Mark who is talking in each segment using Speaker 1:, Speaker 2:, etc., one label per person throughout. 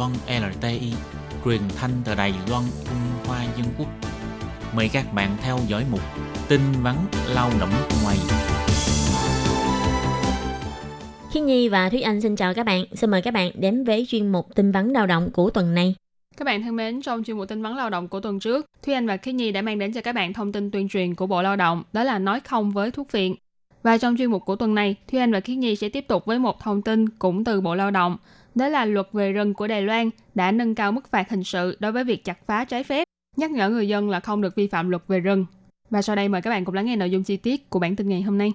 Speaker 1: Loan LTI, truyền thanh từ Đài Loan, Trung Hoa Dân Quốc. Mời các bạn theo dõi mục tin vắn lao động ngoài.
Speaker 2: Khi Nhi và Thúy Anh xin chào các bạn. Xin mời các bạn đến với chuyên mục tin vắn lao động của tuần này.
Speaker 3: Các bạn thân mến, trong chuyên mục tin vắn lao động của tuần trước, Thúy Anh và Khiết Nhi đã mang đến cho các bạn thông tin tuyên truyền của Bộ Lao động, đó là nói không với thuốc viện. Và trong chuyên mục của tuần này, Thúy Anh và Khiết Nhi sẽ tiếp tục với một thông tin cũng từ Bộ Lao động, đó là luật về rừng của Đài Loan đã nâng cao mức phạt hình sự đối với việc chặt phá trái phép, nhắc nhở người dân là không được vi phạm luật về rừng. Và sau đây mời các bạn cùng lắng nghe nội dung chi tiết của bản tin ngày hôm nay.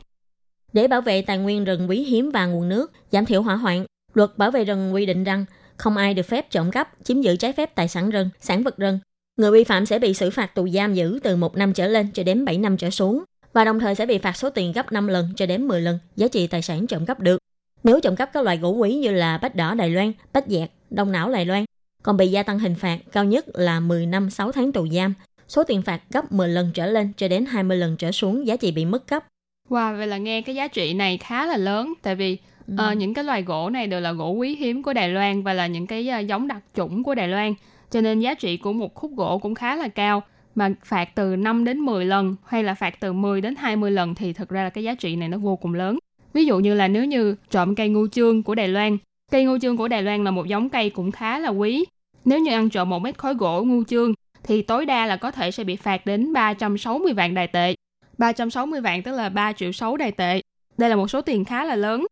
Speaker 2: Để bảo vệ tài nguyên rừng quý hiếm và nguồn nước, giảm thiểu hỏa hoạn, luật bảo vệ rừng quy định rằng không ai được phép trộm cắp, chiếm giữ trái phép tài sản rừng, sản vật rừng. Người vi phạm sẽ bị xử phạt tù giam giữ từ 1 năm trở lên cho đến 7 năm trở xuống và đồng thời sẽ bị phạt số tiền gấp 5 lần cho đến 10 lần giá trị tài sản trộm cắp được. Nếu trộm cắp các loại gỗ quý như là bách đỏ Đài Loan, bách dẹt, đông não Đài Loan, còn bị gia tăng hình phạt cao nhất là 10 năm 6 tháng tù giam, số tiền phạt gấp 10 lần trở lên cho đến 20 lần trở xuống giá trị bị mất cấp.
Speaker 3: Wow, vậy là nghe cái giá trị này khá là lớn tại vì ừ. uh, những cái loài gỗ này đều là gỗ quý hiếm của Đài Loan và là những cái uh, giống đặc chủng của Đài Loan. Cho nên giá trị của một khúc gỗ cũng khá là cao mà phạt từ 5 đến 10 lần hay là phạt từ 10 đến 20 lần thì thực ra là cái giá trị này nó vô cùng lớn. Ví dụ như là nếu như trộm cây ngô chương của Đài Loan, cây ngô chương của Đài Loan là một giống cây cũng khá là quý. Nếu như ăn trộm một mét khối gỗ ngô chương thì tối đa là có thể sẽ bị phạt đến 360 vạn đài tệ. 360 vạn tức là 3 triệu 6 đài tệ. Đây là một số tiền khá là lớn.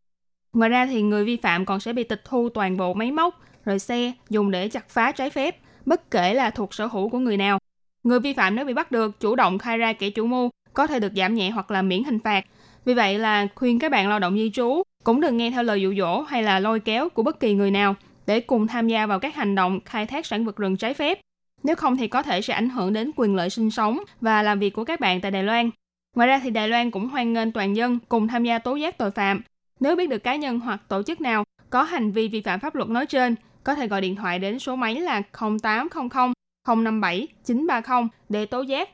Speaker 3: Ngoài ra thì người vi phạm còn sẽ bị tịch thu toàn bộ máy móc, rồi xe dùng để chặt phá trái phép, bất kể là thuộc sở hữu của người nào. Người vi phạm nếu bị bắt được chủ động khai ra kẻ chủ mưu có thể được giảm nhẹ hoặc là miễn hình phạt. Vì vậy là khuyên các bạn lao động di trú cũng đừng nghe theo lời dụ dỗ hay là lôi kéo của bất kỳ người nào để cùng tham gia vào các hành động khai thác sản vật rừng trái phép. Nếu không thì có thể sẽ ảnh hưởng đến quyền lợi sinh sống và làm việc của các bạn tại Đài Loan. Ngoài ra thì Đài Loan cũng hoan nghênh toàn dân cùng tham gia tố giác tội phạm. Nếu biết được cá nhân hoặc tổ chức nào có hành vi vi phạm pháp luật nói trên, có thể gọi điện thoại đến số máy là 0800 057 930 để tố giác.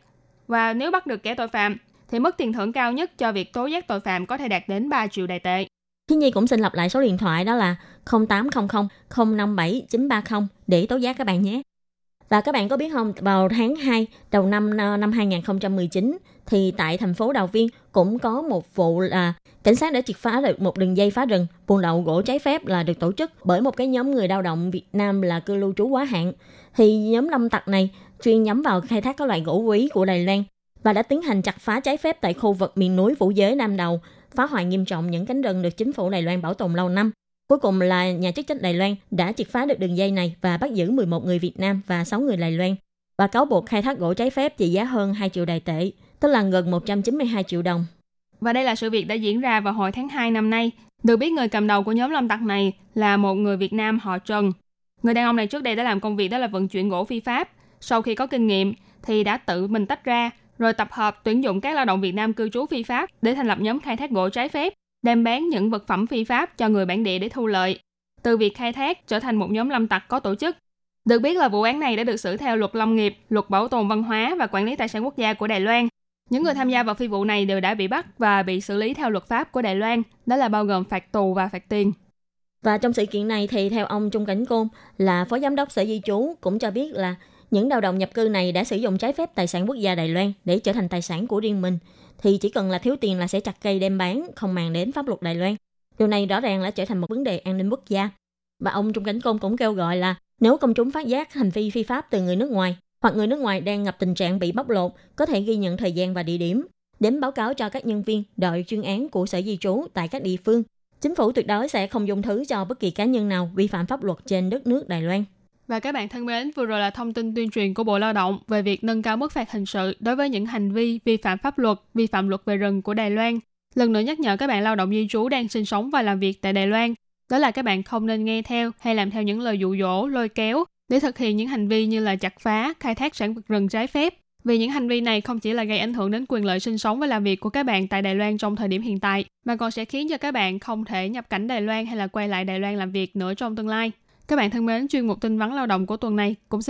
Speaker 3: Và nếu bắt được kẻ tội phạm, thì mức tiền thưởng cao nhất cho việc tố giác tội phạm có thể đạt đến 3 triệu đài tệ.
Speaker 2: Khi Nhi cũng xin lặp lại số điện thoại đó là 0800 057 930 để tố giác các bạn nhé. Và các bạn có biết không, vào tháng 2 đầu năm ờ, năm 2019 thì tại thành phố Đào Viên cũng có một vụ là cảnh sát đã triệt phá được một đường dây phá rừng buôn lậu gỗ trái phép là được tổ chức bởi một cái nhóm người lao động Việt Nam là cư lưu trú quá hạn. Thì nhóm lâm tặc này chuyên nhắm vào khai thác các loại gỗ quý của Đài Loan và đã tiến hành chặt phá trái phép tại khu vực miền núi Vũ Giới Nam Đầu, phá hoại nghiêm trọng những cánh rừng được chính phủ Đài Loan bảo tồn lâu năm. Cuối cùng là nhà chức trách Đài Loan đã triệt phá được đường dây này và bắt giữ 11 người Việt Nam và 6 người Đài Loan và cáo buộc khai thác gỗ trái phép trị giá hơn 2 triệu đài tệ, tức là gần 192 triệu đồng.
Speaker 3: Và đây là sự việc đã diễn ra vào hồi tháng 2 năm nay. Được biết người cầm đầu của nhóm lâm tặc này là một người Việt Nam họ Trần. Người đàn ông này trước đây đã làm công việc đó là vận chuyển gỗ phi pháp. Sau khi có kinh nghiệm thì đã tự mình tách ra rồi tập hợp tuyển dụng các lao động Việt Nam cư trú phi pháp để thành lập nhóm khai thác gỗ trái phép, đem bán những vật phẩm phi pháp cho người bản địa để thu lợi. Từ việc khai thác trở thành một nhóm lâm tặc có tổ chức. Được biết là vụ án này đã được xử theo luật lâm nghiệp, luật bảo tồn văn hóa và quản lý tài sản quốc gia của Đài Loan. Những người tham gia vào phi vụ này đều đã bị bắt và bị xử lý theo luật pháp của Đài Loan, đó là bao gồm phạt tù và phạt tiền.
Speaker 2: Và trong sự kiện này thì theo ông Trung Cảnh Côn là phó giám đốc sở di trú cũng cho biết là những lao động nhập cư này đã sử dụng trái phép tài sản quốc gia Đài Loan để trở thành tài sản của riêng mình, thì chỉ cần là thiếu tiền là sẽ chặt cây đem bán, không màng đến pháp luật Đài Loan. Điều này rõ ràng là trở thành một vấn đề an ninh quốc gia. Và ông Trung Cảnh Công cũng kêu gọi là nếu công chúng phát giác hành vi phi pháp từ người nước ngoài hoặc người nước ngoài đang gặp tình trạng bị bóc lột, có thể ghi nhận thời gian và địa điểm, đến báo cáo cho các nhân viên đội chuyên án của Sở Di trú tại các địa phương. Chính phủ tuyệt đối sẽ không dung thứ cho bất kỳ cá nhân nào vi phạm pháp luật trên đất nước Đài Loan.
Speaker 3: Và các bạn thân mến, vừa rồi là thông tin tuyên truyền của Bộ Lao động về việc nâng cao mức phạt hình sự đối với những hành vi vi phạm pháp luật, vi phạm luật về rừng của Đài Loan. Lần nữa nhắc nhở các bạn lao động di trú đang sinh sống và làm việc tại Đài Loan, đó là các bạn không nên nghe theo hay làm theo những lời dụ dỗ, lôi kéo để thực hiện những hành vi như là chặt phá, khai thác sản vật rừng trái phép. Vì những hành vi này không chỉ là gây ảnh hưởng đến quyền lợi sinh sống và làm việc của các bạn tại Đài Loan trong thời điểm hiện tại, mà còn sẽ khiến cho các bạn không thể nhập cảnh Đài Loan hay là quay lại Đài Loan làm việc nữa trong tương lai. Các bạn thân mến, chuyên mục tin vắn lao động của tuần này cũng xin